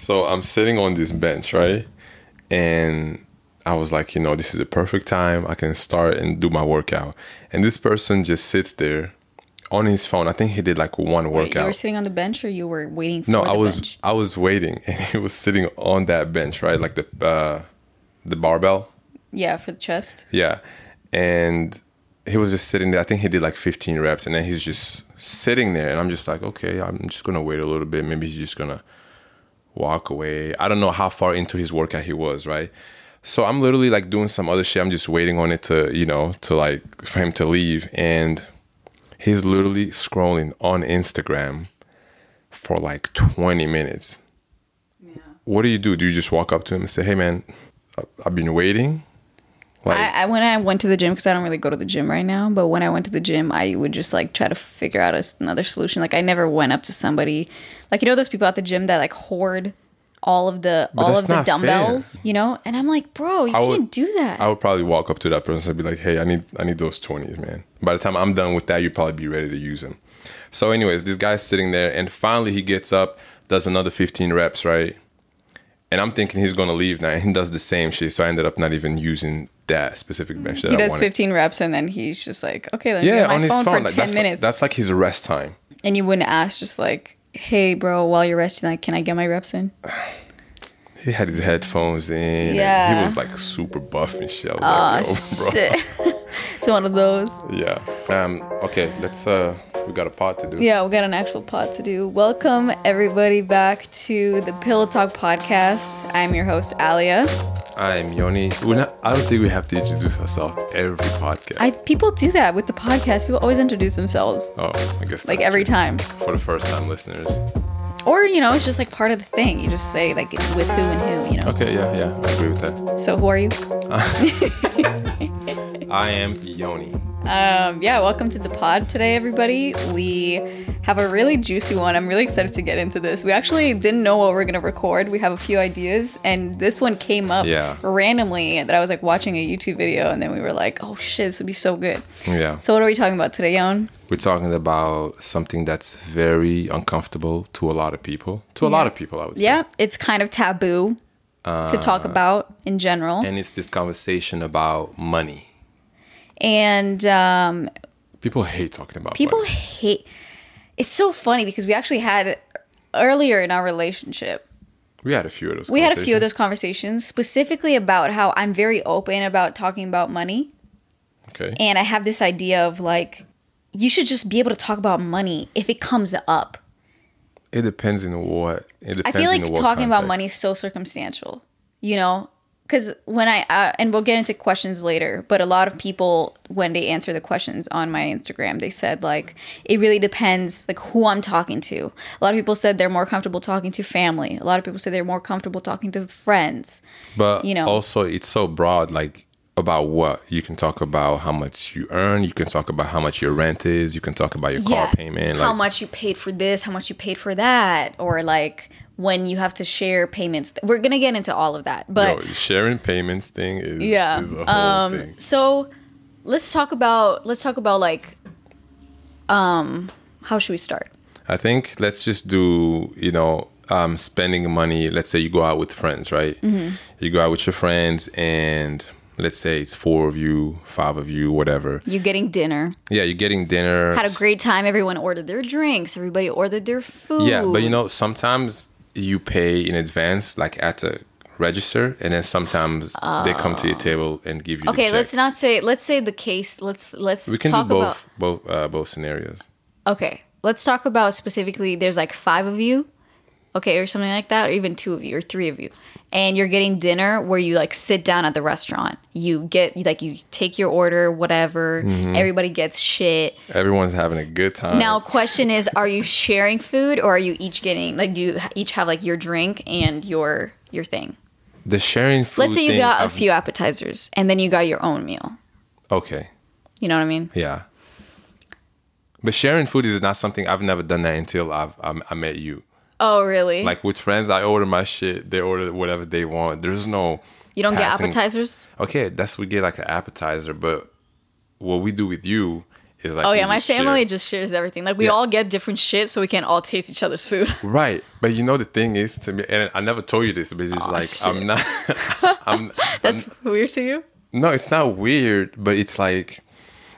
So I'm sitting on this bench, right? And I was like, you know, this is a perfect time. I can start and do my workout. And this person just sits there on his phone. I think he did like one Wait, workout. you were sitting on the bench or you were waiting for no, the I was bench? I was waiting and he was sitting on that bench, right? Like the uh the barbell. Yeah, for the chest. Yeah. And he was just sitting there. I think he did like 15 reps and then he's just sitting there. And I'm just like, okay, I'm just going to wait a little bit. Maybe he's just going to walk away. I don't know how far into his workout he was, right? So I'm literally like doing some other shit. I'm just waiting on it to, you know, to like for him to leave. And he's literally scrolling on Instagram for like 20 minutes. What do you do? Do you just walk up to him and say, hey, man, I've been waiting? Like, I, I when I went to the gym because I don't really go to the gym right now. But when I went to the gym, I would just like try to figure out a another solution. Like I never went up to somebody, like you know those people at the gym that like hoard all of the all of the not fair. dumbbells, you know. And I'm like, bro, you I can't would- do that. I would probably walk up to that person and be like, "Hey, I need I need those 20s, man." By the time I'm done with that, you'd probably be ready to use them. So, anyways, this guy's sitting there, and finally he gets up, does another 15 reps, right? And I'm thinking he's gonna leave now, and he does the same shit. So I ended up not even using that specific bench that he does wanted. 15 reps and then he's just like, okay, let me yeah, get my on his phone, phone. for like, 10 that's minutes. that's like his rest time. and you wouldn't ask, just like, hey, bro, while you're resting, like, can I get my reps in? He had his headphones in. and Yeah. he was like super buff and shit. I was like, yo, bro. Shit. it's one of those. Yeah. Um. Okay. Let's. Uh. We got a pod to do. Yeah, we got an actual pod to do. Welcome everybody back to the Pillow Talk podcast. I'm your host Alia. I'm Yoni. We're not, I don't think we have to introduce ourselves every podcast. I people do that with the podcast. People always introduce themselves, oh, I guess like every true. time, for the first time listeners. or you know, it's just like part of the thing. You just say like it's with who and who. You know. Okay, yeah, yeah, I agree with that. So who are you? I am Yoni. Um, yeah, welcome to the pod today, everybody. We have a really juicy one. I'm really excited to get into this. We actually didn't know what we are gonna record. We have a few ideas, and this one came up Yeah. randomly that I was like watching a YouTube video, and then we were like, "Oh shit, this would be so good." Yeah. So what are we talking about today, Yon? We're talking about something that's very uncomfortable to a lot of people. To a lot of people, I would say. Yeah, it's kind of taboo to talk about in general, Uh, And it's this conversation about money. And um, People hate talking about people money. hate. It's so funny because we actually had earlier in our relationship We had a few of those we had a few of conversations. those conversations specifically about how I'm very open about talking about money. Okay. And I have this idea of like, you should just be able to talk about money if it comes up. It depends on what. It I feel like talking about context. money is so circumstantial, you know? Because when I, uh, and we'll get into questions later, but a lot of people, when they answer the questions on my Instagram, they said like, it really depends like who I'm talking to. A lot of people said they're more comfortable talking to family. A lot of people said they're more comfortable talking to friends. But you know. also it's so broad, like about what you can talk about how much you earn, you can talk about how much your rent is, you can talk about your car payment, how like much you paid for this, how much you paid for that, or like when you have to share payments. We're gonna get into all of that, but yo, sharing payments thing is, yeah. is a whole Um, thing. so let's talk about let's talk about like, um, how should we start? I think let's just do, you know, um, spending money. Let's say you go out with friends, right? Mm-hmm. You go out with your friends, and let's say it's four of you, five of you, whatever. You're getting dinner. Yeah, you're getting dinner. Had a great time. Everyone ordered their drinks. Everybody ordered their food. Yeah, but you know, sometimes you pay in advance, like at the register, and then sometimes they come to your table and give you. Okay, let's not say. Let's say the case. Let's let's We can talk do about. both, both, uh, both scenarios. Okay, let's talk about specifically. There's like five of you, okay, or something like that, or even two of you, or three of you, and you're getting dinner where you like sit down at the restaurant. You get like you take your order, whatever. Mm-hmm. Everybody gets shit. Everyone's having a good time. Now, question is, are you sharing food, or are you each getting like do you each have like your drink and your your thing? the sharing food. Let's say you got a I've- few appetizers, and then you got your own meal. Okay, You know what I mean? yeah. But sharing food is not something I've never done that until I've I met you. Oh, really? Like with friends, I order my shit. They order whatever they want. There's no. you don't passing- get appetizers? Okay, that's we get like an appetizer, but what we do with you is like Oh yeah, my just share. family just shares everything. Like we Yeah. all get different shit, so we can all taste each other's food. Right, but you know the thing is to me, and I never told you this, but it's just Aw, like shit. I'm not. I'm That's weird to you. no, it's not weird, but it's like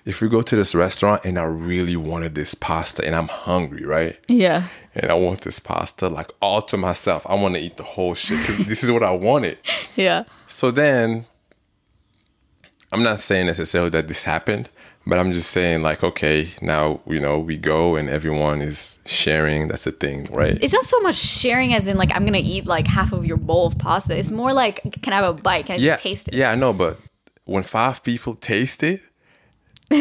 if we go to this restaurant and I really wanted this pasta and I'm hungry, right? Yeah. And I want this pasta like all to myself. I want to eat the whole shit because this is what I wanted. Yeah. So then, I'm not saying necessarily that this happened, but I'm just saying like, okay, now you know we go and everyone is sharing. That's a thing, right? It's not so much sharing as in like I'm gonna eat like half of your bowl of pasta. It's more like can I have a bite? Can I yeah, just taste it? yeah, I know, but when five people taste it,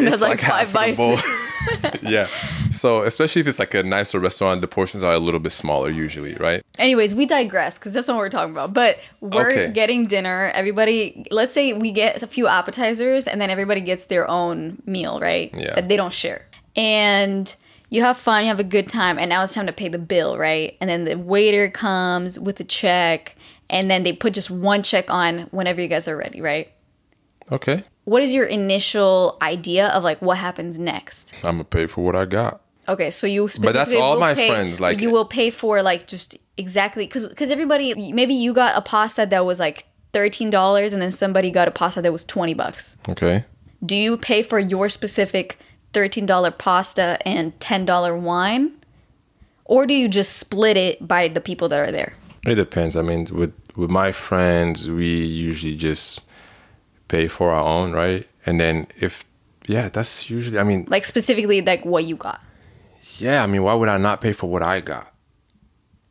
That's it's like, half five bites. yeah. So especially if it's like a nicer restaurant, the portions are a little bit smaller usually, right? Anyways, we digress because that's not what we're talking about. But we're Okay. getting dinner. Everybody, let's say we get a few appetizers and then everybody gets their own meal, right? Yeah. That they don't share. And you have fun, you have a good time, and now it's time to pay the bill, right? And then the waiter comes with a check, and then they put just one check on whenever you guys are ready, right? Okay. What is your initial idea of like what happens next? I'm gonna pay for what I got. Okay, so you specifically that's all my pay, friends, like- you will pay for like just exactly because because everybody maybe you got a pasta that was like thirteen dollars and then somebody got a pasta that was twenty bucks. Okay. Do you pay for your specific thirteen dollar pasta and ten dollar wine, or do you just split it by the people that are there? It depends. I mean, with with my friends, we usually just pay for our own, right? And then if yeah, that's usually. I mean, Like specifically like what you got yeah. I mean, why would I not pay for what I got?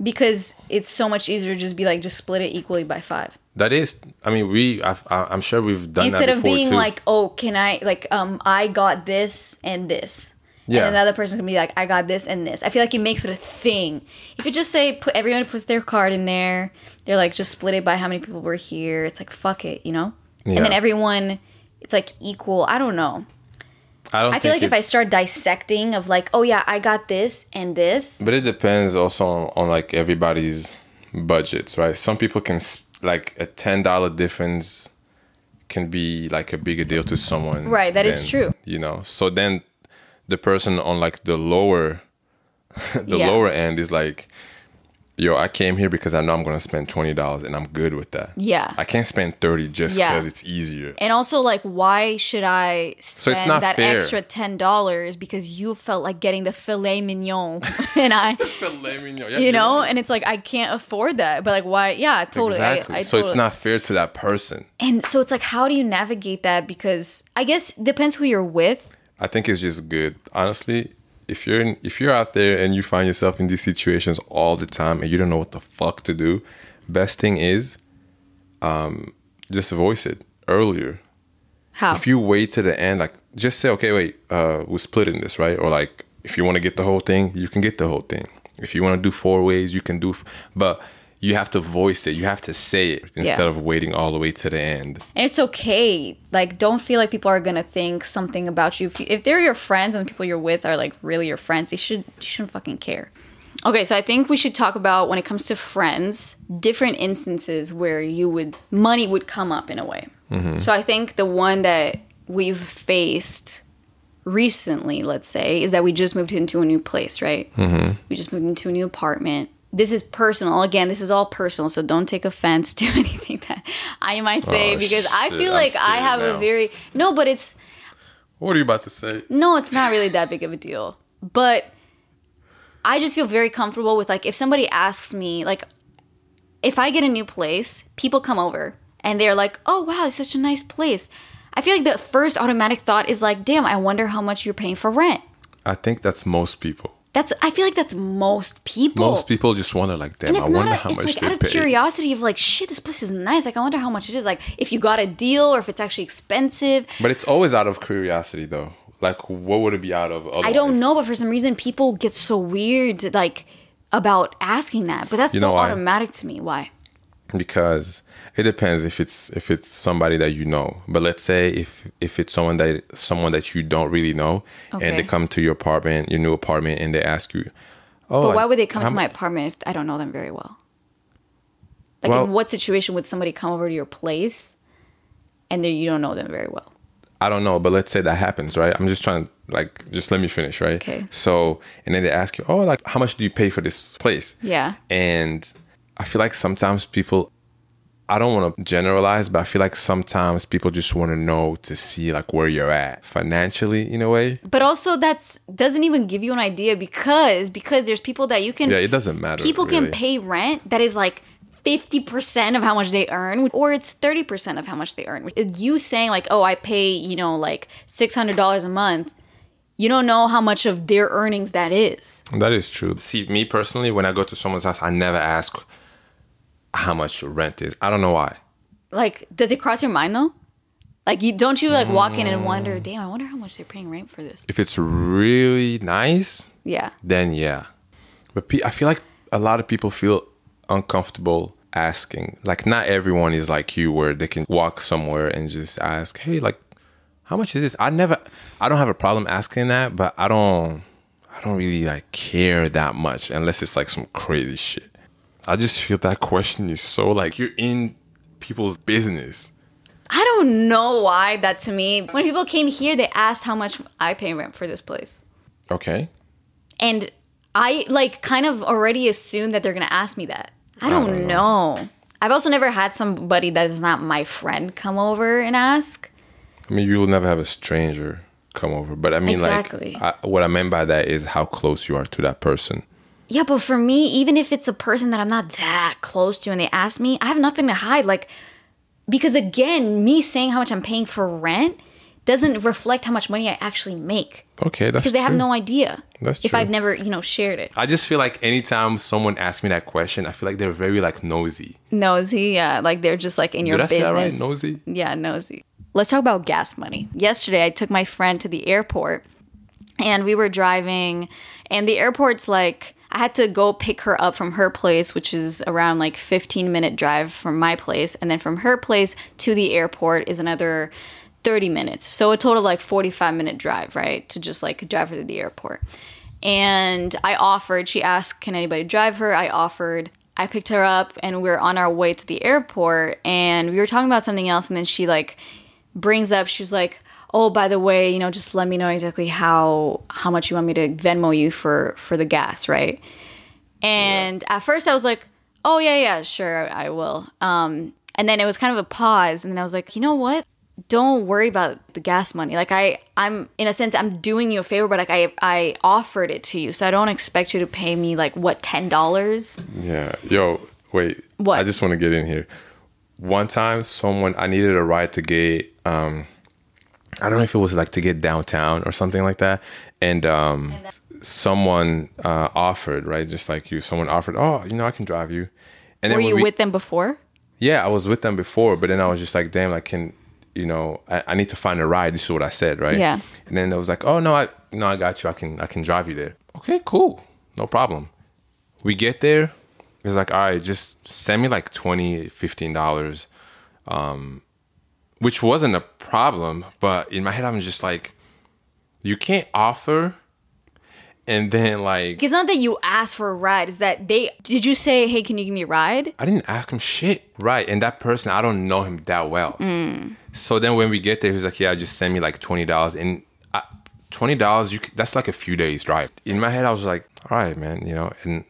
because it's so much easier to just be like just split it equally by five. That is. I mean, we. I've, I- I'm sure we've done instead that of being too. like oh can i like um i got this and this Yeah. and then the other person can be like i got this and this i feel like it makes it a thing if you just say put everyone puts their card in there they're like just split it by how many people were here it's like fuck it you know and then everyone it's like equal i don't know I don't. i feel like if i start dissecting of like oh yeah i got this and this But it depends also on, on like everybody's budgets, right? Some people can like a ten dollar difference can be like a bigger deal to someone. Right, that is than, true. You know, so then the person on like the lower, the Yeah. lower end is like, yo, I came here because I know I'm gonna spend twenty dollars and I'm good with that. Yeah. I can't spend thirty just Yeah. because it's easier. and also like why should i spend it's not that fair. extra $10 because you felt like getting the filet mignon and i you know and it's like i can't afford that but like why yeah totally I- Exactly. I, so it's totally- not fair to that person. and so it's like how do you navigate that because i guess it depends who you're with I think it's just good. Honestly, if you're in, if you're out there and you find yourself in these situations all the time and you don't know what the fuck to do, best thing is um, just voice it earlier. how If you wait to the end, like just say, okay, wait, uh, we're splitting this, right? Or like if you want to get the whole thing, you can get the whole thing. If you want to do four ways, you can do, f- but you have to voice it. You have to say it instead of waiting all the way to the end. and it's okay. Like don't feel like people are gonna think something about you. If, you, if they're your friends and the people you're with are like really your friends they should you shouldn't fucking care. Okay so i think we should talk about when it comes to friends different instances where you would money would come up in a way. So i think the one that we've faced recently let's say is that we just moved into a new place right? Mm-hmm. we just moved into a new apartment this is personal again this is all personal so don't take offense to anything that i might say Oh, because i shit, feel I'm like i scared have a very no but it's What are you about to say? no, it's not really that big of a deal. But I just feel very comfortable with like if somebody asks me like if I get a new place, people come over and they're like, "Oh, wow, it's such a nice place." I feel like the first automatic thought is like, "Damn, I wonder how much you're paying for rent." I think that's most people. That's I feel like that's most people. Most people just wonder like, damn, I wonder a, how much like they out of pay. curiosity of like shit this place is nice like i wonder how much it is like if you got a deal or if it's actually expensive But it's always out of curiosity though. Like what would it be out of otherwise? I don't know, but for some reason, people get so weird, like about asking that. But that's You so why? automatic to me. Why? Because it depends if it's if it's somebody that you know. But let's say if if it's someone that someone that you don't really know and they come to your apartment, your new apartment and they ask you, Oh But why would they come to I'm- my apartment if I don't know them very well? Like, Well- in what situation would somebody come over to your place and then you don't know them very well? I don't know, but let's say that happens, right? I'm just trying to like just let me finish, right? Okay. So and then they ask you, oh, like how much do you pay for this place? Yeah. And I feel like sometimes people, I don't want to generalize, but I feel like sometimes people just want to know to see like where you're at financially in a way. But also that's doesn't even give you an idea because because there's people that you can Yeah, it doesn't matter. people can pay rent that is like 50% of how much they earn or it's 30% of how much they earn. It's you saying like, "Oh, I pay, you know, like $600 a month." You don't know how much of their earnings that is. That is true. See, me personally, when I go to someone's house, I never ask how much rent is. I don't know why. Like, does it cross your mind though? Like, you don't you like walk in and mm. wonder, "Damn, I wonder how much they're paying rent for this." If it's really nice, Yeah. then yeah. But pe- I feel like a lot of people feel uncomfortable asking. Like not everyone is like you where they can walk somewhere and just ask, "Hey, like how much is this?" I never I don't have a problem asking that, but I don't I don't really like care that much unless it's like some crazy shit. I just feel that question is so like you're in people's business. I don't know why that to me. When people came here, they asked how much I pay rent for this place. Okay? And I like kind of already assumed that they're gonna ask me that. I don't, oh, know. I've also never had somebody that is not my friend come over and ask. I mean, you will never have a stranger come over, but I mean, Exactly. like, I, what I meant by that is how close you are to that person. Yeah, but for me, even if it's a person that I'm not that close to and they ask me, I have nothing to hide. Like, because again, me saying how much I'm paying for rent doesn't reflect how much money I actually make Okay, that's because they have no idea. That's true. If. I've never, you know, shared it. I just feel like anytime someone asks me that question, I feel like they're very like nosy. Nosy, yeah, like they're just like in your Did I say business. that right? Nosy? Yeah, nosy. Let's talk about gas money. Yesterday, I took my friend to the airport and we were driving, and the airport's like, I had to go pick her up from her place, which is around like 15 minute drive from my place. And then from her place to the airport is another 30 minutes. So a total like 45 minute drive, right? To just like drive her to the airport. And I offered, she asked, can anybody drive her? I offered. I picked her up and we are on our way to the airport and we were talking about something else and then she like brings up she was like oh by the way you know just let me know exactly how how much you want me to venmo you for for the gas right and at first i was like oh yeah yeah sure i will um and then it was kind of a pause and then i was like you know what don't worry about the gas money like i i'm in a sense i'm doing you a favor but like i i offered it to you so i don't expect you to pay me like what ten dollars Yeah. Yo, wait. What? I just want to get in here. One time, someone I needed a ride to get. Um, I don't know if it was like to get downtown or something like that, and um, someone uh, offered right, just like you. Someone offered, oh, you know, I can drive you. And were you we- with them before Yeah, I was with them before, but then I was just like, damn, I can, you know, I, I need to find a ride. This is what I said, right? Yeah. And then I was like, oh no, I no, I got you. I can I can drive you there. Okay, cool, no problem. We get there. It's like, all right, just send me like 20 15 dollars, um, which wasn't a problem. But in my head, I'm just like, you can't offer, and then like it's not that you asked for a ride it's that they did you say hey can you give me a ride I didn't ask him shit. Right. And that person, I don't know him that well. Mm. So then when we get there, he's like, yeah, just send me like $20. And I, $20, you that's like a few days drive. In my head, I was like, all right, man, you know, and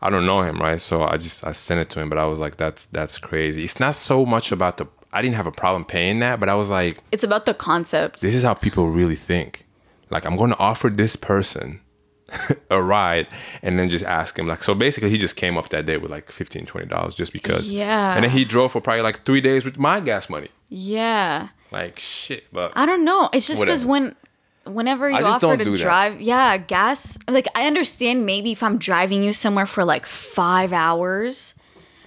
I don't know him, right? So I just, I sent it to him, but I was like, that's, that's crazy. It's not so much about the, I didn't have a problem paying that, but I was like, it's about the concept this is how people really think. Like, I'm going to offer this person a ride and then just ask him. Like, so basically, he just came up that day with like 15 $20 just because. Yeah. And then he drove for probably like three days with my gas money. yeah Like, shit. But i don't know it's just because when whenever you offer to do that. drive yeah gas like i understand maybe if i'm driving you somewhere for like five hours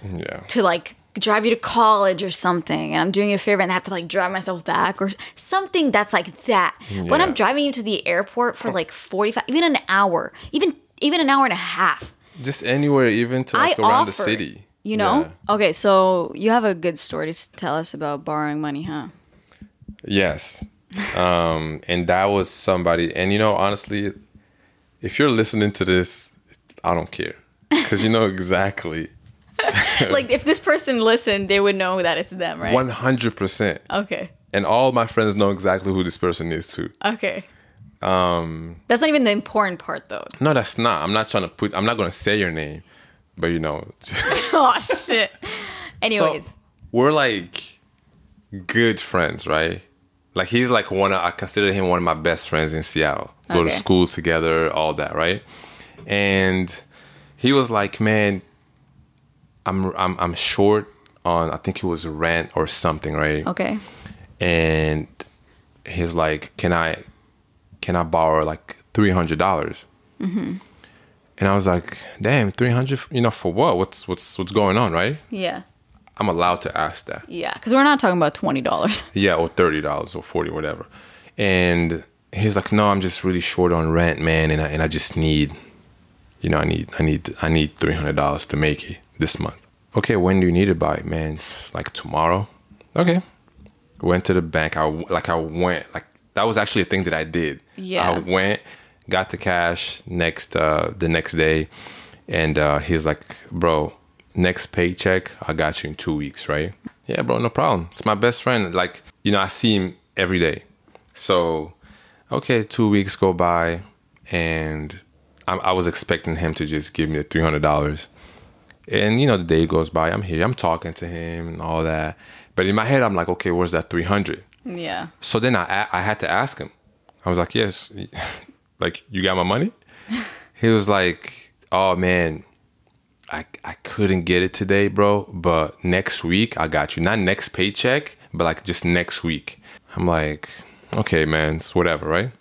yeah. to like drive you to college or something and i'm doing you a favor and i have to like drive myself back or something that's like that when i'm driving you to the airport for like 45 even an hour even even an hour and a half Just anywhere, even to like I around the city. You know? Yeah. Okay, so you have a good story to tell us about borrowing money, huh? Yes. Um, and that was somebody. And you know, honestly, if you're listening to this, I don't care. Because you know exactly. like if this person listened, they would know that it's them, right? 100%. Okay. and all my friends know exactly who this person is too. Okay. Um, that's not even the important part, though. No, that's not. I'm not trying to put. I'm not gonna say your name, but you know. oh shit. Anyways, So, we're like good friends, right? Like he's like one. Of, I consider him one of my best friends in Seattle. Go to school together, all that, right? And he was like, "Man, I'm I'm I'm short on. I think it was rent or something, right?" okay. and he's like, "Can I, can I borrow like three hundred dollars?" Mm-hmm. And I was like, "Damn, three hundred? You know, for what? What's what's what's going on, right?" Yeah. I'm allowed to ask that, Yeah. Because we're not talking about twenty dollars. yeah, or thirty dollars or forty, whatever. And he's like, "No, I'm just really short on rent, man, and I and I just need, you know, I need I need I need three hundred dollars to make it this month." Okay, when do you need it by, man? It's like tomorrow. Okay, went to the bank. I like I went like that was actually a thing that I did. Yeah. I went, got the cash next uh the next day, and uh he's like, bro, next paycheck I got you in two weeks, right? Yeah, bro, no problem. It's my best friend. Like you know, I see him every day. So, okay, two weeks go by, and I, I was expecting him to just give me the three hundred dollars. And you know, the day goes by. I'm here. I'm talking to him and all that. But in my head, I'm like, okay, where's that three hundred? yeah. So then I I had to ask him. I was like, yes, like you got my money. He was like, oh man, I I couldn't get it today, bro. But next week I got you. Not next paycheck, but like just next week. I'm like, okay, man, it's whatever, right?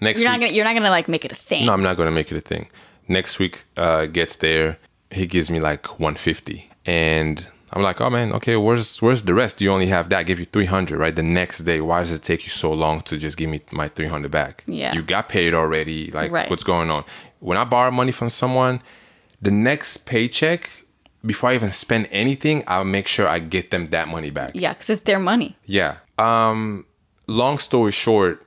Next You're week, not gonna. You're not gonna like make it a thing. no, I'm not gonna make it a thing. Next week uh, gets there, he gives me like 150, and I'm like, oh man, okay, where's where's the rest? You only have that. I give you 300, right? The next day, why does it take you so long to just give me my 300 back? Yeah. you got paid already. Like, Right. what's going on? When I borrow money from someone, the next paycheck, before I even spend anything, I'll make sure I get them that money back. Yeah, because it's their money. Yeah. Um long story short,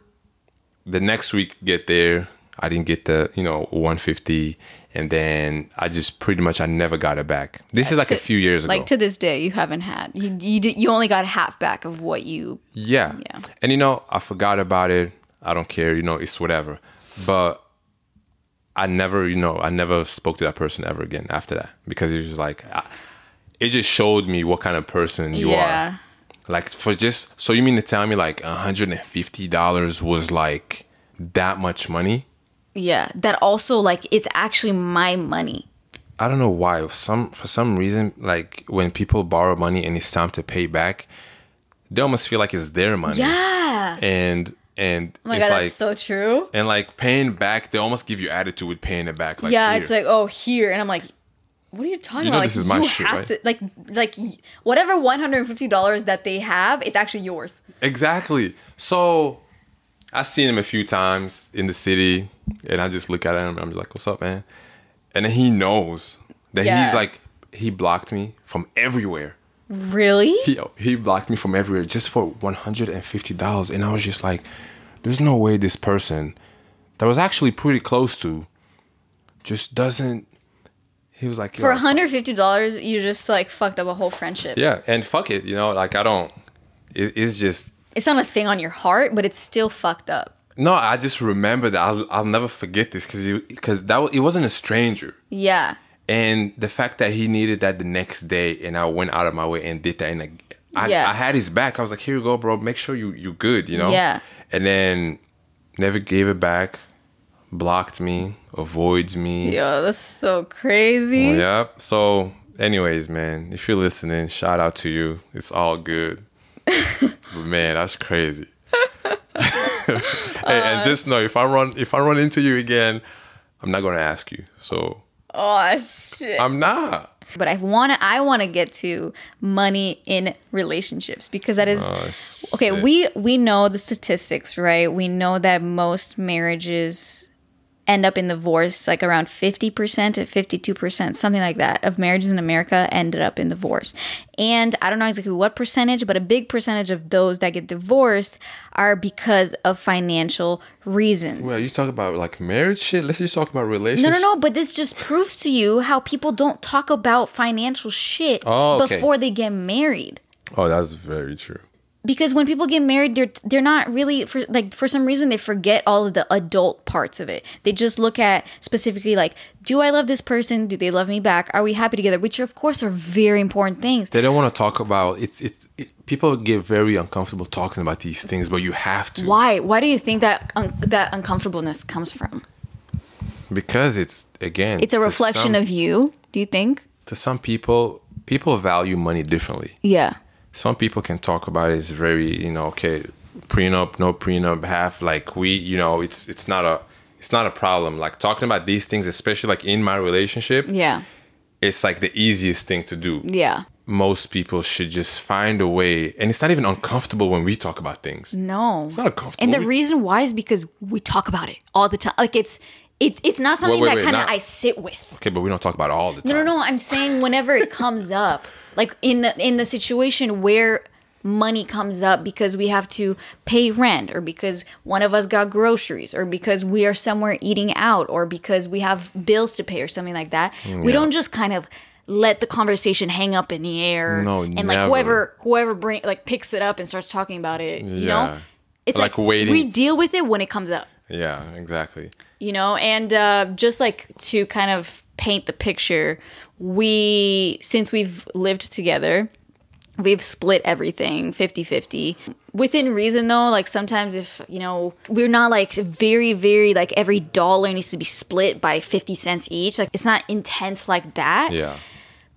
the next week get there, I didn't get the, you know, 150 and then I just pretty much I never got it back. This is uh, like a few years ago. Like to this day, you haven't had. You you, did, you only got half back of what you. yeah. Yeah. And you know, I forgot about it. I don't care, you know, it's whatever. But I never, you know, I never spoke to that person ever again after that because it was just like I, it just showed me what kind of person you Yeah. are. Like for just so you mean to tell me like $150 was like that much money? Yeah, that also like it's actually my money. I don't know why. Some for some reason, like when people borrow money and it's time to pay back, they almost feel like it's their money. Yeah. And and Oh my it's god, like that's so true. and like paying back, they almost give you attitude with paying it back. Like yeah, here. it's like oh here, and I'm like, what are you talking You know about? this like is my you shit, have right? to like like whatever one hundred and fifty dollars that they have, it's actually yours. exactly. So I've seen him a few times in the city, and I just look at him and I'm just like, "What's up, man?" And then he knows that Yeah. he's like he blocked me from everywhere. Really? he he blocked me from everywhere just for one hundred and fifty dollars, and I was just like, "There's no way this person that was actually pretty close to just doesn't." He was like, For one hundred fifty dollars, you just like fucked up a whole friendship. yeah, and fuck it, you know, like I don't. It, it's just It's not a thing on your heart, but it's still fucked up. no. I just remember that I'll, I'll never forget this because because that it wasn't a stranger. Yeah. And the fact that he needed that the next day, and I went out of my way and did that, and like, I, Yeah. I had his back. I was like, "Here you go, bro. Make sure you you good, you know." Yeah. And then never gave it back, blocked me, avoids me. Yo, that's so crazy. Yep. So, anyways, man, if you're listening, shout out to you. It's all good. But man, that's crazy. Hey, and just know if I run if I run into you again, I'm not gonna ask you. So Oh shit. I'm not. but I want to I want to get to money in relationships because that is Oh, okay, we we know the statistics, right? We know that most marriages end up in divorce like around 50% to 52%, something like that, of marriages in America ended up in divorce. And I don't know exactly what percentage, but a big percentage of those that get divorced are because of financial reasons. Well, you talk about like marriage shit. Let's just talk about relationships. No, no, no, but this just proves to you how people don't talk about financial shit Oh, okay. before they get married. Oh, that's very true. Because when people get married they're they're not really for like for some reason they forget all of the adult parts of it. They just look at specifically like do i love this person? Do they love me back? Are we happy together? Which of course are very important things. They don't want to talk about it's it's it, people get very uncomfortable talking about these things, but you have to. Why? Why do you think that un- that uncomfortableness comes from? Because it's again it's a reflection some- of you do you think? To some people people value money differently. yeah some people can talk about it as very you know okay prenup no prenup half like we you know it's it's not a it's not a problem. Like talking about these things especially like in my relationship yeah. it's like the easiest thing to do. Yeah. Most people should just find a way and it's not even uncomfortable when we talk about things. No. It's not uncomfortable. And the We- reason why is because we talk about it all the time like it's it, it's not something wait, that kind of i sit with. Okay but we don't talk about it all the time No, no, no. I'm saying whenever it comes up, like in the in the situation where money comes up because we have to pay rent or because one of us got groceries or because we are somewhere eating out or because we have bills to pay or something like that. We don't just kind of let the conversation hang up in the air No, and like whoever whoever bring like picks it up and starts talking about it, you Yeah. know? It's Like like, waiting- we deal with it when it comes up yeah exactly you know and uh, just like to kind of paint the picture we since we've lived together we've split everything 50-50 within reason though like sometimes if you know we're not like very very like every dollar needs to be split by 50 cents each like it's not intense like that yeah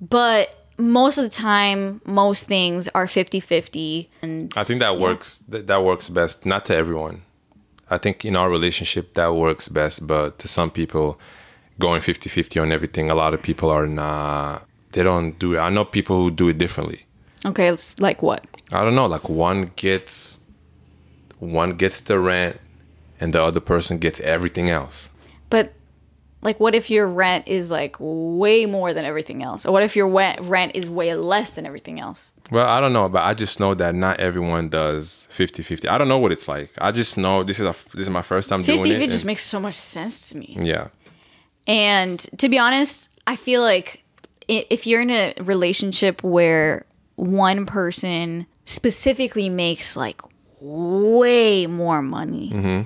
but most of the time most things are 50-50 and I think that works. That, that works best. Not to everyone. I think in our relationship that works best, but to some people, going 50-50 on everything, a lot of people are not. They don't do it. I know people who do it differently. okay it's like what I don't know. Like one gets, one gets the rent, and the other person gets everything else. But like, what if your rent is like way more than everything else? Or what if your rent is way less than everything else? Well, I don't know, but I just know that not everyone does 50-50. I don't know what it's like. I just know this is a this is my first time 50 doing it. it just makes so much sense to me. yeah. And to be honest, I feel like if you're in a relationship where one person specifically makes like way more money mm-hmm.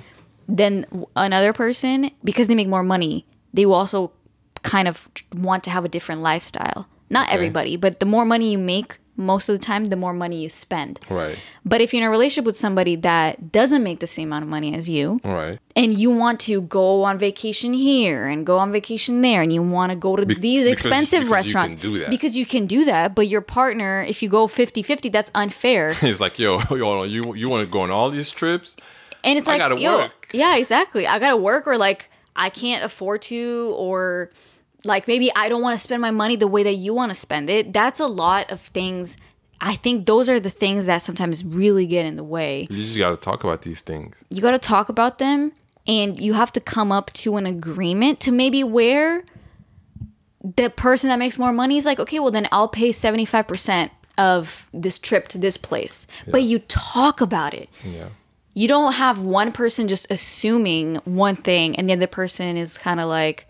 than another person, because they make more money, they will also kind of want to have a different lifestyle. Not everybody, but the more money you make, most of the time, the more money you spend. Right. But if you're in a relationship with somebody that doesn't make the same amount of money as you, Right. and you want to go on vacation here and go on vacation there and you want to go to Be- these because- expensive because you restaurants can do that. because you can do that but your partner if you go 50-50 that's unfair He's like, yo, yo, you you want to go on all these trips? and it's I like yo, work. yeah exactly i gotta work or like i can't afford to or like maybe i don't want to spend my money the way that you want to spend it. That's a lot of things. I think those are the things that sometimes really get in the way. You just got to talk about these things. you got to talk about them and you have to come up to an agreement to maybe where the person that makes more money is like okay well then i'll pay 75% of this trip to this place. But you talk about it. Yeah. you don't have one person just assuming one thing and the other person is kind of like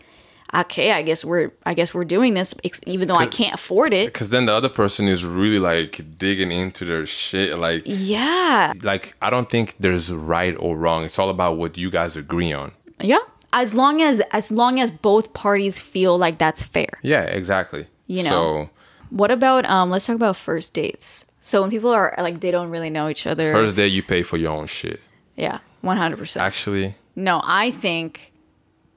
okay i guess we're i guess we're doing this even though i can't afford it Because then the other person is really like digging into their shit. Like, yeah like I don't think there's right or wrong. It's all about what you guys agree on. yeah as long as as long as both parties feel like that's fair Yeah, exactly. You know. So What about um let's talk about first dates. So when people are like they don't really know each other. first day you pay for your own shit. yeah, 100%. Actually, No, I think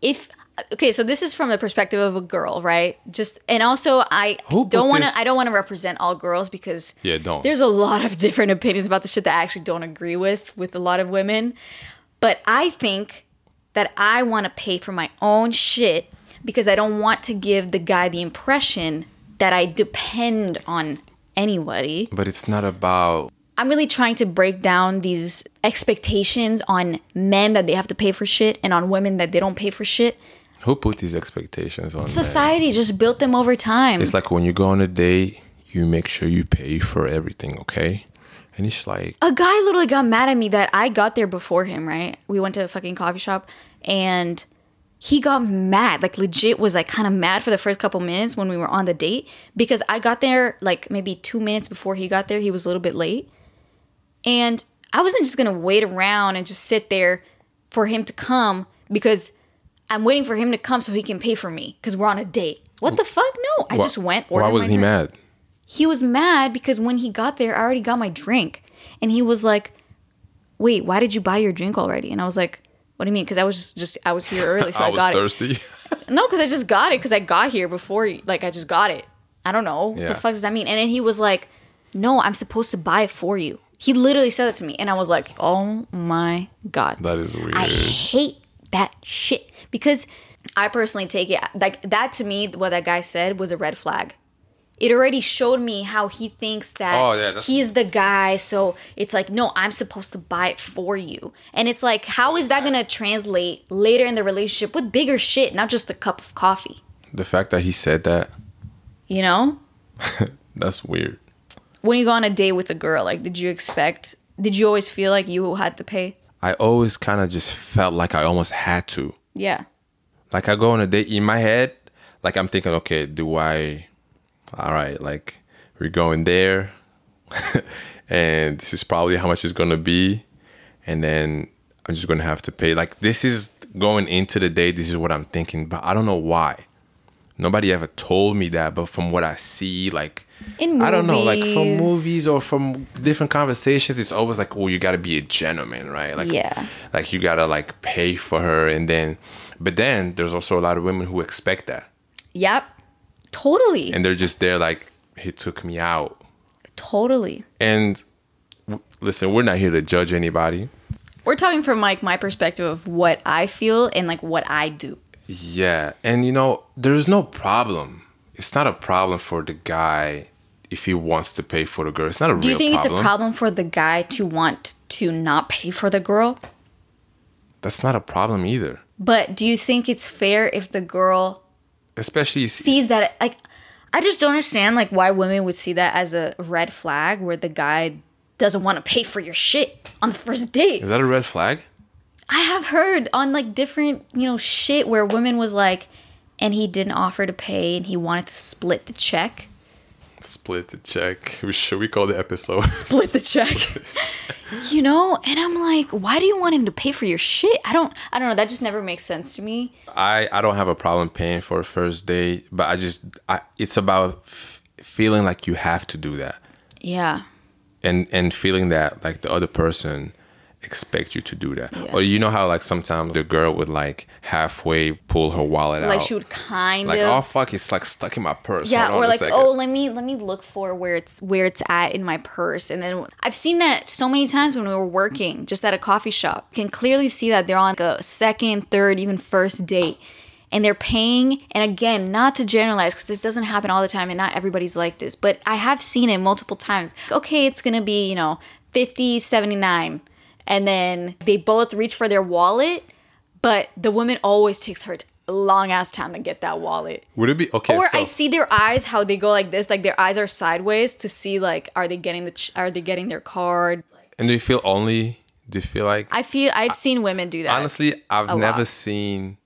if okay, so this is from the perspective of a girl, right? Just and also I Who don't want to I don't want to represent all girls because Yeah, don't. There's a lot of different opinions about the shit that I actually don't agree with with a lot of women. But I think that I want to pay for my own shit because I don't want to give the guy the impression that I depend on anybody. but it's not about I'm really trying to break down these expectations on men that they have to pay for shit and on women that they don't pay for shit. Who put these expectations on. men. Society just built them over time. It's like when you go on a date, you make sure you pay for everything, okay? And it's like, a guy literally got mad at me that I got there before him, right? We went to a fucking coffee shop and he got mad, like legit was like kind of mad for the first couple minutes when we were on the date because I got there like maybe two minutes before he got there. He was a little bit late. And I wasn't just gonna wait around and just sit there for him to come because I'm waiting for him to come so he can pay for me because we're on a date. What the fuck? No, I just went. Why was my he drink. mad? He was mad because when he got there, I already got my drink, and he was like, "Wait, why did you buy your drink already?" And I was like, "What do you mean?" Because I was just, just I was here early, so I, I was got it. thirsty. No, because I just got it because I got here before, you- like I just got it. I don't know what Yeah. the fuck does that mean. And then he was like, "No, I'm supposed to buy it for you." He literally said that to me, and I was like, "Oh my god." that is weird. I hate that shit because I personally take it like that to me what that guy said was a red flag. It already showed me how he thinks that Oh, yeah, that's- he's the guy, so it's like, no, I'm supposed to buy it for you. And it's like, how is that gonna translate later in the relationship with bigger shit, not just a cup of coffee? the fact that he said that, You know? that's weird. When you go on a date with a girl, like did you expect did you always feel like you had to pay? I always kind of just felt like I almost had to. Yeah. Like I go on a date in my head, like I'm thinking, okay, do I? All right, like we're going there, and this is probably how much it's gonna be, and then I'm just gonna have to pay. Like this is going into the date. This is what I'm thinking, but I don't know why. Nobody ever told me that, but from what I see, like In I don't know, like from movies. or from different conversations, it's always like, oh, you got to be a gentleman, right? Like, Yeah. like you gotta like pay for her, and then, but then there's also a lot of women who expect that, Yep. Totally. and they're just there like, he took me out, totally. and w- listen, we're not here to judge anybody. We're talking from like my perspective of what I feel and like what I do. Yeah, and you know, there's no problem. It's not a problem for the guy if he wants to pay for the girl. It's not a real. Do you think problem. it's a problem for the guy to want to not pay for the girl? That's not a problem either. But do you think it's fair if the girl Especially sees that like I just don't understand like why women would see that as a red flag where the guy doesn't want to pay for your shit on the first date. is that a red flag? I have heard on like different, you know, shit where women was like and he didn't offer to pay and he wanted to split the check. Split the check. Should we call the episode? split the check. you know, and I'm like, why do you want him to pay for your shit? I don't I don't know, that just never makes sense to me. I I don't have a problem paying for a first date, but I just I, it's about f- feeling like you have to do that, Yeah. and and feeling that like the other person expects you to do that, Yeah. or you know how like sometimes the girl would like halfway pull her wallet Like out, Like she would kind like of like oh fuck, it's like stuck in my purse. yeah, Hold or like, oh, let me let me look for where it's where it's at in my purse. And then I've seen that so many times when we were working just at a coffee shop. You can clearly see that they're on like a second, third, even first date. And they're paying, and again, not to generalize because this doesn't happen all the time and not everybody's like this, but I have seen it multiple times. Okay, it's gonna be, you know, 50, 79. And then they both reach for their wallet, but the woman always takes her long ass time to get that wallet. would it be okay? Or so, I see their eyes how they go like this, like their eyes are sideways to see like are they getting the ch- are they getting their card? and do you feel only? Do you feel like I feel I've seen women do that. honestly? I've never lot. seen,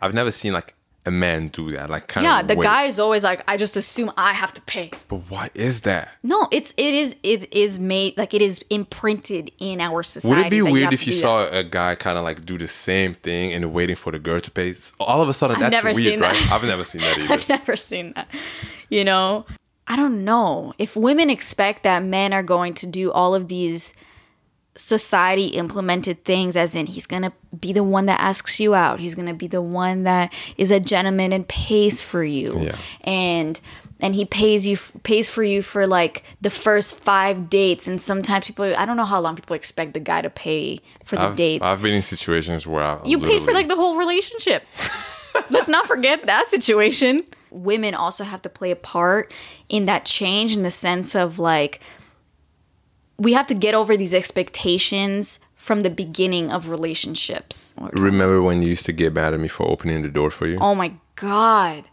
I've never seen like a man do that. Like kind of yeah, of the guy is always like I just assume I have to pay. But what is that? No, it's it is it is made like it is imprinted in our society. Would it be weird if you saw a guy kind of like do the same thing and waiting for the girl to pay? All of a sudden, that's never weird, seen right? that. I've never seen that that. either. I've never seen that. You know, I don't know if women expect that men are going to do all of these society implemented things as in he's going to be the one that asks you out he's going to be the one that is a gentleman and pays for you Yeah. and and he pays you pays for you for like the first 5 dates and sometimes people I don't know how long people expect the guy to pay for the I've, dates I've been in situations where I you paid for like the whole relationship. Let's not forget that situation. Women also have to play a part in that change in the sense of like we have to get over these expectations from the beginning of relationships. Remember when you used to get mad at me for opening the door for you? Oh my god.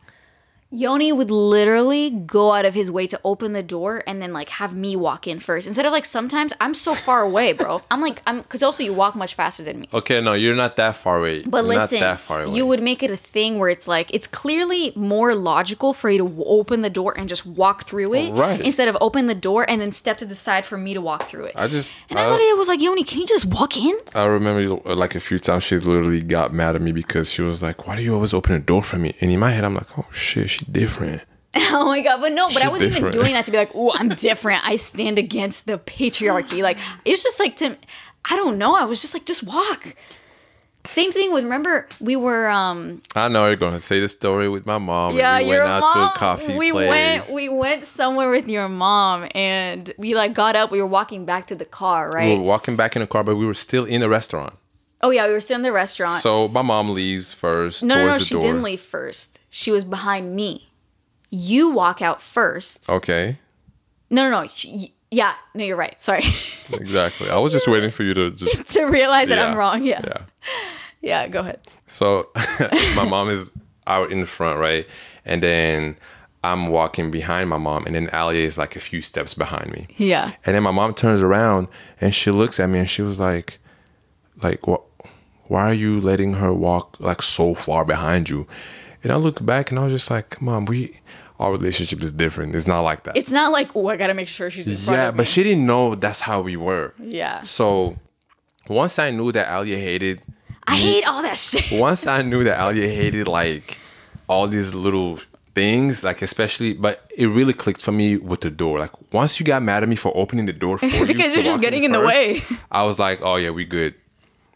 Yoni would literally go out of his way to open the door and then like have me walk in first instead of like sometimes I'm so far away, bro. I'm like I'm because also you walk much faster than me. Okay, no, you're not that far away. But You're listen, not that far away. you would make it a thing where it's like it's clearly more logical for you to open the door and just walk through it, Right. Instead of open the door and then step to the side for me to walk through it. I just and I, I, thought it was like, Yoni, can you just walk in? I remember like a few times she literally got mad at me because she was like, "Why do you always open the door for me?" And in my head, I'm like, "Oh shit, she's different." Oh my god, but no, but I wasn't even doing that to be like, oh, I'm different. I stand against the patriarchy. Like it's just like to I don't know. I was just like, just walk. Same thing with remember we were um I know you're gonna say the story with my mom. yeah, we your went out mom. to a coffee we place. went we went somewhere with your mom and we like got up, we were walking back to the car, right? we were walking back in the car, but we were still in a restaurant. Oh yeah, we were still in the restaurant. So my mom leaves first no, no, no, she door. didn't leave first. She was behind me. You walk out first. Okay, No, no, no. She, yeah, no, you're right. Sorry. exactly. I was just waiting for you to just. to realize that I'm wrong. Yeah. Yeah. Yeah, go ahead. So my mom is out in the front, right? And then I'm walking behind my mom, and then Alia is like a few steps behind me. Yeah. And then my mom turns around and she looks at me and she was like, like what? Why are you letting her walk like so far behind you? And I look back and I was just like, Mom, we our relationship is different. It's not like that. It's not like, oh, I gotta make sure she's in front yeah, of me. but she didn't know that's how we were. Yeah. So once I knew that Alia hated I hate all that shit. once I knew that Alia hated like all these little things, like especially, but it really clicked for me with the door. Like once you got mad at me for opening the door for you Because you're just getting in the first, way. I was like, oh yeah, we good.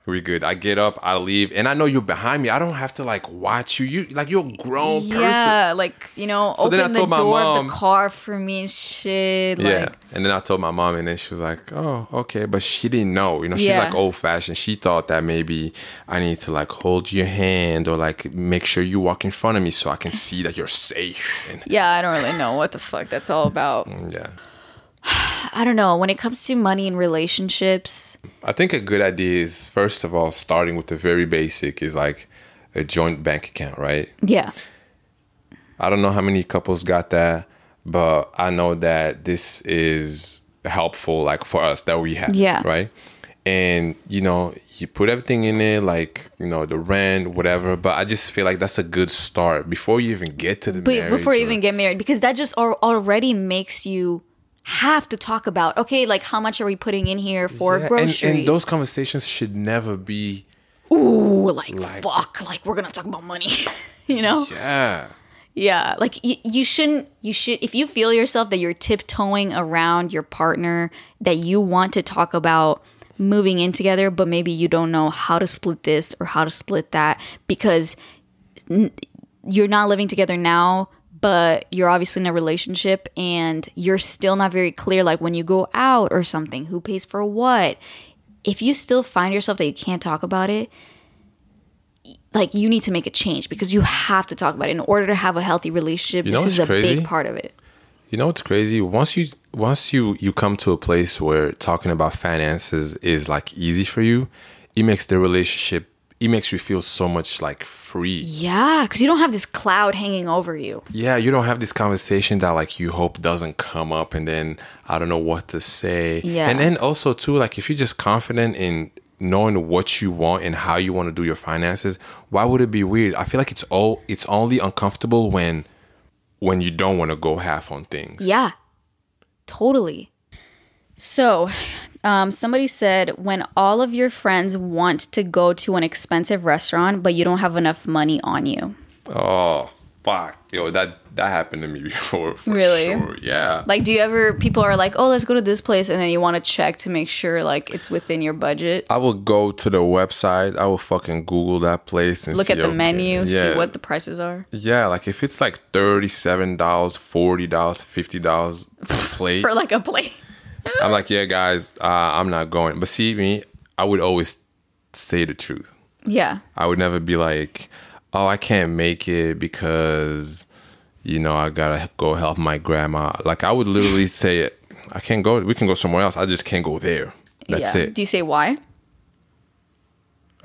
We good. I get up, I leave, and I know you're behind me. I don't have to like watch you. You like you're a grown person. Yeah, like you know, So then I open the told my door of mom- the car for me and shit. Yeah. Like, And then I told my mom, and then she was like, "Oh, okay," but she didn't know. You know, she's Yeah. like old fashioned. She thought that maybe I need to like hold your hand or like make sure you walk in front of me so I can see that you're safe. And yeah, I don't really know what the fuck that's all about. yeah, I don't know. When it comes to money and relationships, I think a good idea is first of all starting with the very basic is like a joint bank account, right? yeah, I don't know how many couples got that, but I know that this is helpful, like for us that we have. Yeah. Right. And you know, you put everything in it like you know, the rent, whatever. But I just feel like that's a good start before you even get to the but marriage. before you even get married, because that just already makes you have to talk about okay, like how much are we putting in here for Yeah, groceries? And, those conversations should never be. Ooh, like, fuck, like we're gonna talk about money, you know? Yeah. Yeah, like y- you shouldn't. You should if you feel yourself that you're tiptoeing around your partner, that you want to talk about moving in together, but maybe you don't know how to split this or how to split that because n- you're not living together now. But you're obviously in a relationship and you're still not very clear, like when you go out or something, who pays for what. If you still find yourself that you can't talk about it, like you need to make a change because you have to talk about it in order to have a healthy relationship. You know this is a crazy? big part of it. You know what's crazy? Once you once you you come to a place where talking about finances is like easy for you, it makes the relationship it makes you feel so much like free. Yeah, because you don't have this cloud hanging over you. Yeah, you don't have this conversation that like you hope doesn't come up and then I don't know what to say. Yeah. And then also too, like if you're just confident in knowing what you want and how you want to do your finances, why would it be weird? I feel like it's all it's only uncomfortable when when you don't want to go half on things. Yeah, totally. So, um, somebody said when all of your friends want to go to an expensive restaurant, but you don't have enough money on you. Oh fuck, yo, that that happened to me before. For Really? Sure. Yeah. Like, do you ever, people are like, oh, let's go to this place, and then you want to check to make sure, like, it's within your budget? I will go to the website. I will fucking Google that place and Look see, at the okay, menu, see what the prices are. Yeah, like if it's like thirty-seven dollars, forty dollars, fifty dollars plate, For like a plate. I'm like, yeah, guys, uh, I'm not going. But see me, I would always say the truth. Yeah. I would never be like, oh, I can't make it because you know I gotta go help my grandma. Like I would literally say, it. I can't go. We can go somewhere else. I just can't go there. That's yeah. it. Do you say why?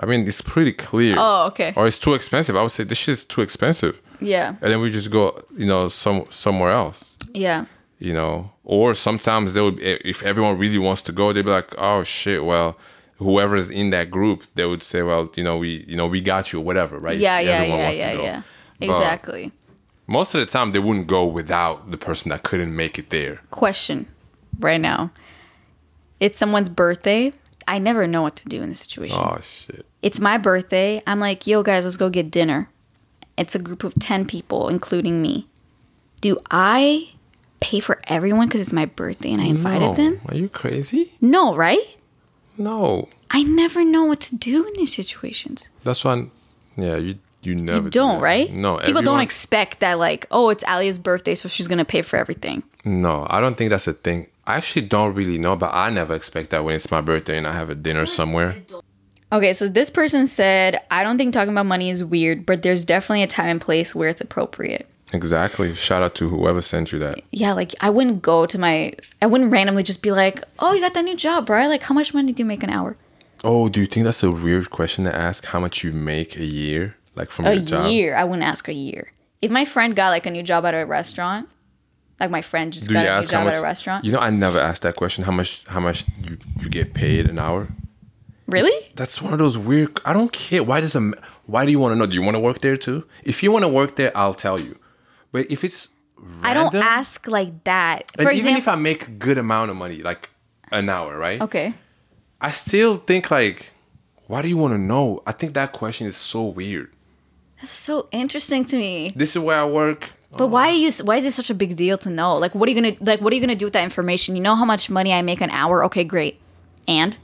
I mean, it's pretty clear. Oh, okay. Or it's too expensive. I would say this shit's too expensive, Yeah. and then we just go, you know, some somewhere else. Yeah. You know, or sometimes they would, eh, if everyone really wants to go, they'd be like, oh shit, well, whoever's in that group, they would say, well, you know, we, you know, we got you, whatever, right? Yeah, If yeah, everyone yeah, wants to yeah, go. yeah. But Exactly. most of the time, they wouldn't go without the person that couldn't make it there. Question right now. It's someone's birthday. I never know what to do in this situation. Oh shit. It's my birthday. I'm like, yo, guys, let's go get dinner. It's a group of 10 people, including me. Do I pay for everyone because it's my birthday and I invited No. them? Are you crazy? No, right? No. I never know what to do in these situations. That's why. Yeah, you you never You do don't, that. right? No, People don't expect that, like, oh, it's Alia's birthday, so she's gonna pay for everything. No, I don't think that's a thing. I actually don't really know, but I never expect that when it's my birthday and I have a dinner somewhere. Okay, so this person said, I don't think talking about money is weird, but there's definitely a time and place where it's appropriate. Exactly. Shout out to whoever sent you that. Yeah, like I wouldn't go to my, I wouldn't randomly just be like, oh, you got that new job, bro. Like, how much money do you make an hour? Oh, do you think that's a weird question to ask? How much you make a year, like from A your job? year. I wouldn't ask a year. If my friend got like a new job at a restaurant, like my friend just Do got a new job much? at a restaurant. You know, I never asked that question. How much? How much you you get paid an hour? really? That's one of those weird. I don't care. Why does a Why do you want to know? Do you want to work there too? If you want to work there, I'll tell you. But if it's I don't ask like that. For even if I make a good amount of money, like an hour, right? okay. I still think like, why do you want to know? I think that question is so weird. That's so interesting to me. This is where I work. But why are you? Why is it such a big deal to know? Like, what are you gonna like? What are you gonna do with that information? You know how much money I make an hour? Okay, great. And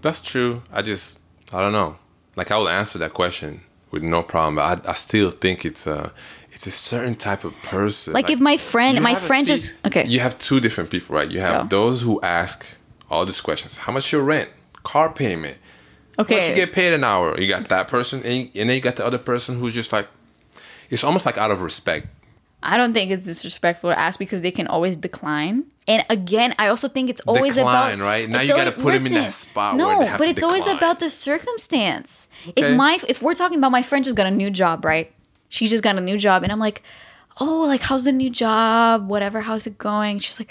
That's true. I just, I don't know. Like I will answer that question with no problem, but I, I still think it's a, it's a certain type of person. like, if my friend, my friend see, just okay. You have two different people, right? You have Go. those who ask all these questions: How much your rent, car payment, okay, how much you get paid an hour? You got that person, and, and then you got the other person who's just like, it's almost like out of respect. I don't think it's disrespectful to ask because they can always decline. And again, I also think it's always Decline, about right? Now you gotta always- put 'em in that spot No, where they have but to it's always about the circumstance. Okay. If my if we're talking about my friend just got a new job, right? She just got a new job, and I'm like, oh, like how's the new job? Whatever, how's it going? She's like,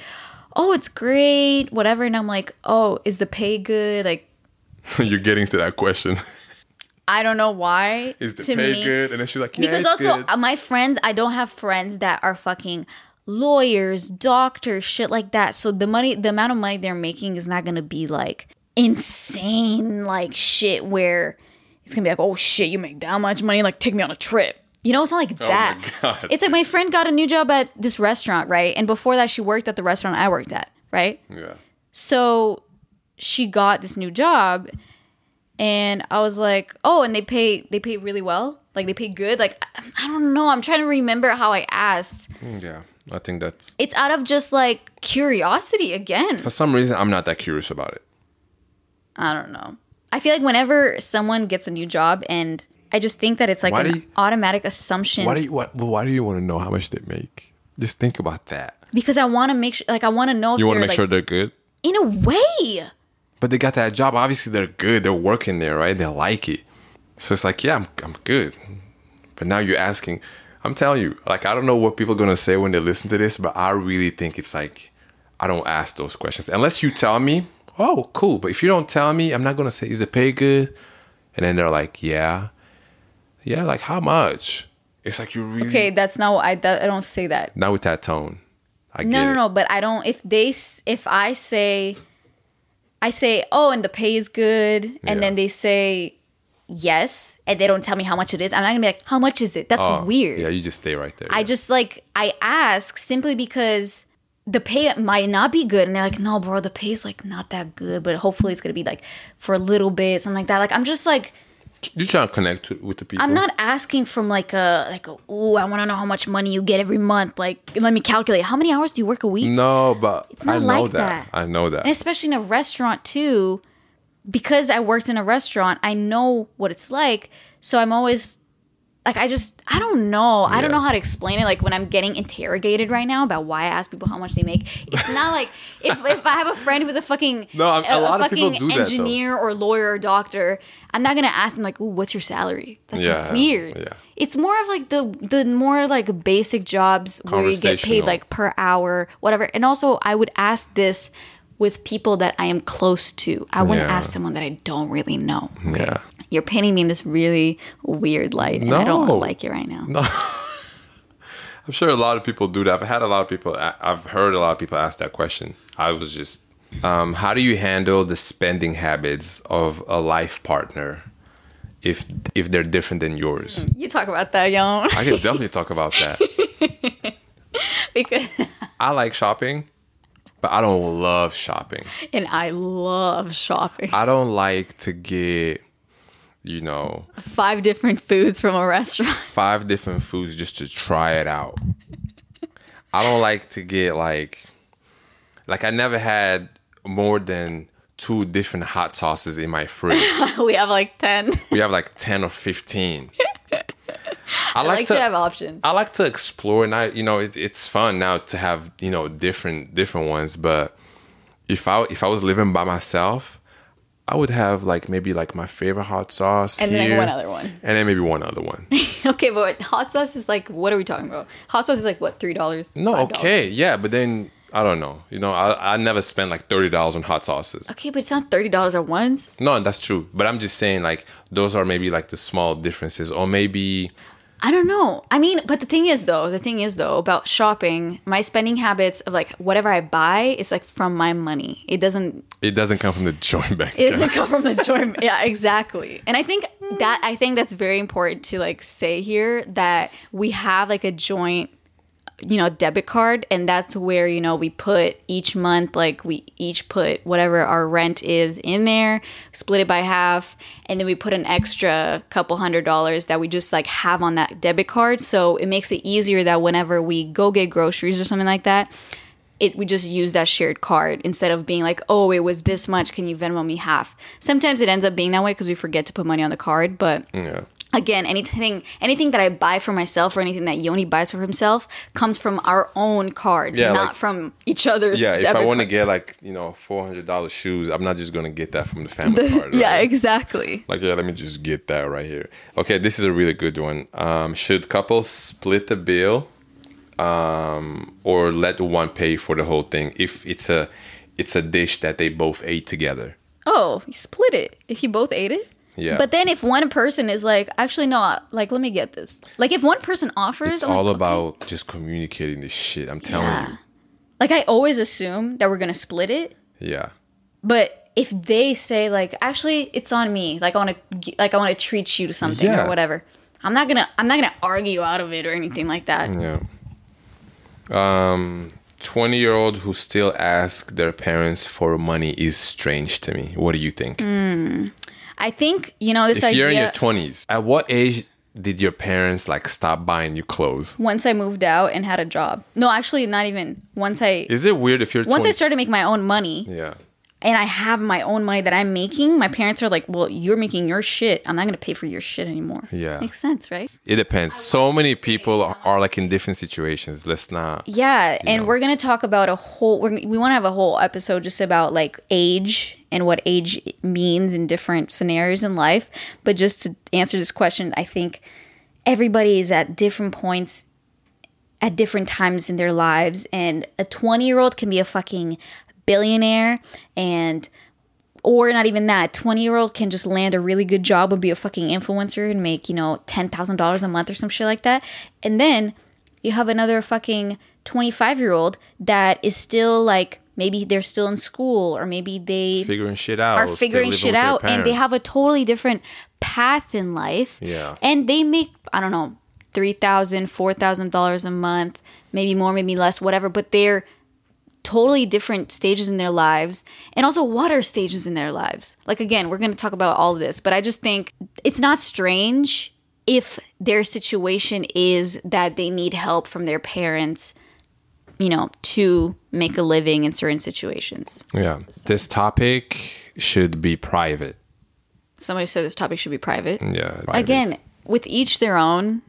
oh, it's great, whatever. And I'm like, oh, is the pay good? Like, You're getting to that question. I don't know why. Is the to pay me- good? And then she's like, yeah, because it's also good. uh, my friends i don't have friends that are fucking lawyers doctors shit like that so the money the amount of money they're making is not gonna be like insane like shit where it's gonna be like oh shit you make that much money like take me on a trip you know it's not like Oh that it's like my friend got a new job at this restaurant right and before that she worked at the restaurant i worked at right yeah. so she got this new job and I was like, "Oh, and they pay they pay really well? Like they pay good? Like I, I don't know. I'm trying to remember how I asked. Mm, yeah. I think that's, It's out of just like curiosity again. for some reason, I'm not that curious about it. I don't know. I feel like whenever someone gets a new job and I just think that it's like Why an you- automatic assumption Why do you, what, why do you want to know how much they make? Just think about that. because I want to make sure like I want to know if You want to make like sure they're good? in a way. But they got that job. Obviously, they're good. They're working there, right? They like it. So it's like, yeah, I'm, I'm good. But now you're asking. I'm telling you, like, I don't know what people are gonna say when they listen to this, but I really think it's like, I don't ask those questions unless you tell me. Oh, cool. But if you don't tell me, I'm not gonna say, is it pay good? And then they're like, yeah, yeah. Like how much? It's like you really Okay, that's not what I that, I don't say that. not with that tone. I No, get no, no. But I don't. If they, if I say, I say, oh, and the pay is good, and Yeah. then they say yes, and they don't tell me how much it is. I'm not gonna be like, how much is it? That's Oh, weird. Yeah, you just stay right there. I yeah. just like I ask simply because the pay might not be good, and they're like, no, bro, the pay is like not that good, but hopefully it's gonna be like for a little bit, something like that. Like I'm just like. You're trying to connect to, with the people. I'm not asking from like a like a oh I want to know how much money you get every month. Like let me calculate how many hours do you work a week. No, but It's not I know like that. that. I know that. and especially in a restaurant too because i worked in a restaurant i know what it's like so i'm always like I just I don't know. I don't know how to explain it. Like when I'm getting interrogated right now about why I ask people how much they make. It's not like if, if I have a friend who's a fucking No, a- a lot of people do that, though. engineer or lawyer or doctor, I'm not gonna ask them like, "Ooh, what's your salary?" That's Yeah, weird. yeah. It's more of like the the more like basic jobs where you get paid like per hour, whatever. And also, I would ask this with people that I am close to. I wouldn't Yeah. ask someone that I don't really know. Yeah. You're painting me in this really weird light, and I don't like it right now. No. I'm sure a lot of people do that. I've had a lot of people. I've heard a lot of people ask that question. I was just, um, how do you handle the spending habits of a life partner, if if they're different than yours? You talk about that, yo. I can definitely talk about that. because I like shopping, but I don't love shopping. and I love shopping. I don't like to get, you know, Five different foods from a restaurant. five different foods just to try it out. I don't like to get like like I never had more than two different hot sauces in my fridge. we have like ten. we have like 10 or 15. I I like to have options. I like to explore and I you know it, it's fun now to have, you know, different different ones, but if I if I was living by myself, I would have like maybe like my favorite hot sauce And then one other one. and then maybe one other one. okay, but hot sauce is like, what are we talking about? Hot sauce is like what, three dollars? No, okay, yeah, but then I don't know. You know, I I never spent like thirty dollars on hot sauces. Okay, but it's not thirty dollars at once. No, that's true. But I'm just saying like those are maybe like the small differences, or maybe I don't know. I mean, but the thing is though, the thing is though about shopping, my spending habits of like whatever I buy is like from my money. It doesn't it doesn't come from the joint bank. it doesn't come from the joint. Yeah, exactly. And I think that I think that's very important to like say here that we have like a joint you know debit card and that's where you know we put each month like we each put whatever our rent is in there split it by half and then we put an extra couple hundred dollars that we just like have on that debit card. So it makes it easier that whenever we go get groceries or something like that it we just use that shared card instead of being like oh it was this much. Can you venmo me half? Sometimes it ends up being that way because we forget to put money on the card but yeah. Again anything anything that i buy for myself or anything that yoni buys for himself comes from our own cards Yeah, not like- from each other's Yeah, if I want to get like you know four hundred dollars shoes, I'm not just gonna get that from the family card. yeah exactly Like yeah, let me just get that right here. Okay, this is a really good one. Um, should couples split the bill, um, or let one pay for the whole thing if it's a it's a dish that they both ate together? oh you split it if you both ate it Yeah. but then if one person is like actually no like let me get this like if one person offers It's I'm like, all okay. about just communicating this shit. I'm telling Yeah. like i always assume that we're gonna split it. Yeah. But if they say like, actually, it's on me. Like I want to, like I want to treat you to something Yeah. or whatever. I'm not gonna, I'm not gonna argue out of it or anything like that. Yeah. Um, 20 year old who still ask their parents for money is strange to me. What do you think? I think you know this if idea. you're in your 20s, at what age did your parents like stop buying you clothes? once I moved out and had a job. No, actually, not even. Once I, Is it weird if you're once 20? I started making my own money yeah. And I have my own money that I'm making, my parents are like, "Well, you're making your shit. I'm not gonna pay for your shit anymore." Yeah. makes sense, right? It depends. So many people are, are like in different situations. Let's not. Yeah, and know. we're gonna talk about a whole. We're, we want to have a whole episode just about like age and what age means in different scenarios in life. But just to answer this question, I think everybody is at different points at different times in their lives, and a twenty-year-old can be a fucking billionaire and. Or not even that. Twenty year old can just land a really good job and be a fucking influencer and make you know ten thousand dollars a month or some shit like that. And then you have another fucking 25 year old that is still like maybe they're still in school or maybe they Figuring shit out. are figuring shit out and they have a totally different path in life Yeah. and they make i don't know $3000 $4000 a month maybe more maybe less whatever but they're totally different stages in their lives and also water stages in their lives like again we're going to talk about all of this but i just think it's not strange if their situation is that they need help from their parents you know to make a living in certain situations Yeah. This topic should be private. somebody said this topic should be private Yeah. private. again with each their own.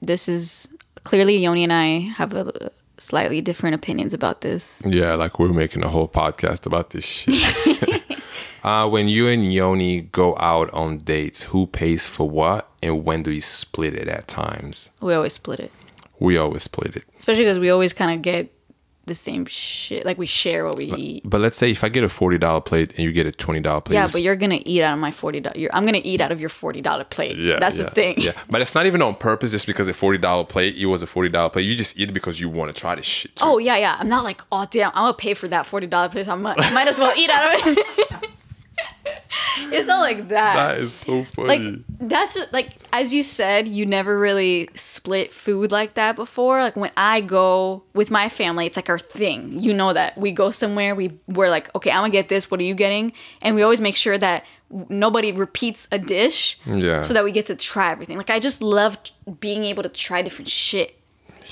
This is clearly Yoni and I have a slightly different opinions about this. Yeah, like we're making a whole podcast about this shit. uh, when you and Yoni go out on dates, who pays for what and when do you split it at times? We always split it, We always split it. especially because we always kind of get the same shit. Like we share what we eat. But let's say if I get a $40 plate and you get a $20 plate. Yeah, but you're gonna eat out of my forty dollars. I'm gonna eat out of your forty dollar plate. yeah, that's yeah, the thing. Yeah, but it's not even on purpose just because a $40 plate, it was a $40 plate. You just eat it because you want to try this shit. Too. Oh yeah, yeah. I'm not like, oh damn, I'm gonna pay for that forty dollar plate. I might, I might as well eat out of it. it's not like that. That is so funny. like that's just, like as you said, you never really split food like that before. Like when I go with my family, it's like our thing. You know that we go somewhere, we we're like, okay, I'm gonna get this. What are you getting? And we always make sure that nobody repeats a dish. Yeah. So that we get to try everything. Like I just love being able to try different shit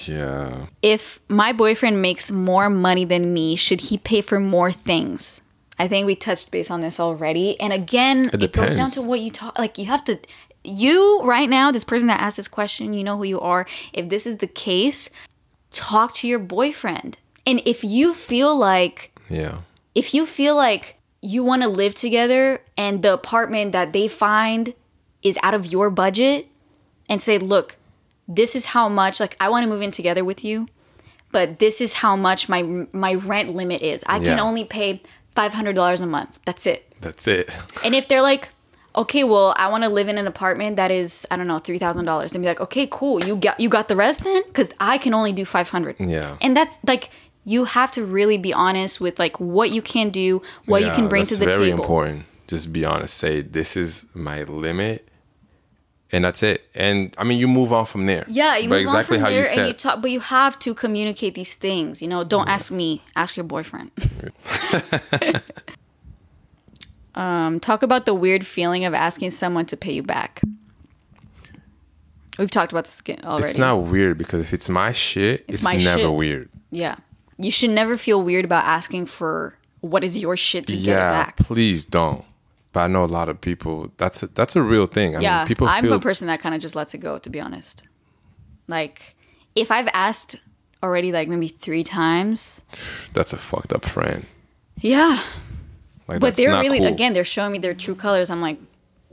yeah. if my boyfriend makes more money than me, should he pay for more things? I think we touched base on this already. And again, it, goes down to what you talk like you have to you right now, this person that asked this question, you know who you are. If this is the case, talk to your boyfriend. And if you feel like Yeah. if you feel like you want to live together and the apartment that they find is out of your budget and say look this is how much like i want to move in together with you but this is how much my my rent limit is i can only pay $500 a month that's it That's it. and if they're like okay well i want to live in an apartment that is i don't know $3000 and be like okay cool you got you got the rest then because i can only do 500 Yeah. and that's like you have to really be honest with like what you can do what you can bring to the very important. Just be honest. Say this is my limit, and that's it. And I mean, you move on from there. yeah you but move exactly on how from there you said. and you talk but you have to communicate these things you know don't ask me ask your boyfriend um talk about the weird feeling of asking someone to pay you back we've talked about this already it's not weird because if it's my shit, it's, my never shit. weird. Yeah. You should never feel weird about asking for what is your shit to get Yeah, back. please don't. But I know a lot of people. That's a, that's a real thing. I Yeah. mean, people I'm feel a person that kind of just lets it go, to be honest. Like, if I've asked already, like maybe three times, that's a fucked up friend. yeah. Like, But they're really, cool. again, they're showing me their true colors. I'm like,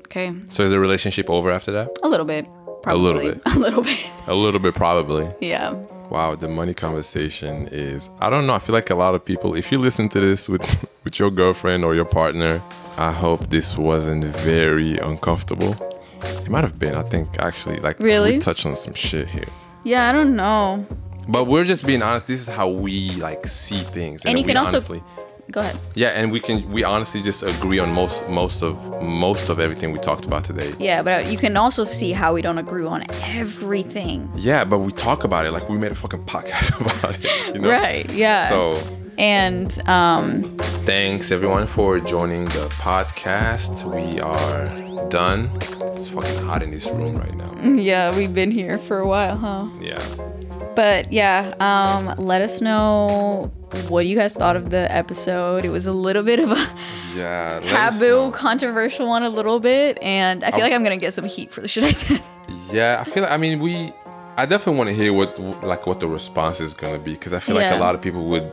okay, So is the relationship over after that? a little bit. Probably. little bit. A little bit. A little bit, probably. Yeah. Wow, the money conversation is I don't know, I feel like a lot of people if you listen to this with with your girlfriend or your partner, I hope this wasn't very uncomfortable. It might have been, I think actually like Really? we touched on some shit here. Yeah, I don't know. But we're just being honest, this is how we like see things. And you we can also- honestly Go ahead. Yeah, and we can we honestly just agree on most most of most of everything we talked about today. Yeah, but you can also see how we don't agree on everything. Yeah, but we talk about it like we made a fucking podcast about it. You know? Right. Yeah. So and um, Thanks everyone for joining the podcast. We are done. It's fucking hot in this room right now. yeah, we've been here for a while, huh? Yeah. But yeah, um, let us know what you guys thought of the episode. It was a little bit of a Yeah. taboo, controversial one, a little bit, and I feel like I'm gonna get some heat for the shit I said. Yeah, I feel like I mean we I definitely want to hear what like what the response is gonna be because I feel like a lot of people would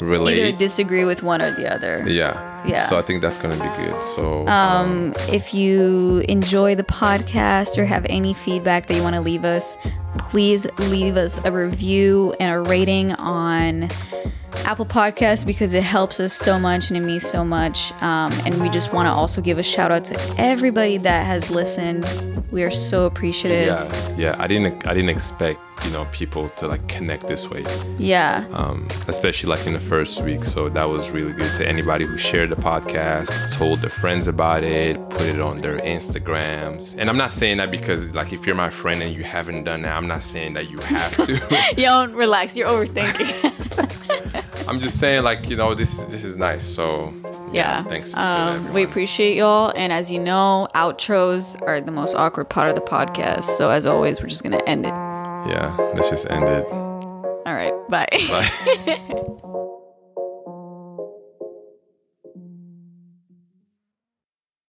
relate, Either disagree with one or the other. yeah. Yeah. So I think that's gonna be good. So um, If you enjoy the podcast or have any feedback that you want to leave us, please leave us a review and a rating on Apple Podcasts because it helps us so much and it means so much. Um, and we just want to also give a shout out to everybody that has listened. We are so appreciative. yeah, yeah. I didn't I didn't expect you know people to like connect this way. Yeah. um, especially like in the first week. So that was really good to anybody who shared the podcast, told their friends about it, put it on their Instagrams. And I'm not saying that because like if you're my friend and you haven't done that, I'm not saying that you have to. Yo, relax. You're overthinking. I'm just saying like you know this is this is nice. So yeah. thanks to Um, we appreciate y'all. And as you know, outros are the most awkward part of the podcast. So as always, we're just going to end it. Yeah, let's just end it. All right. Bye. Bye.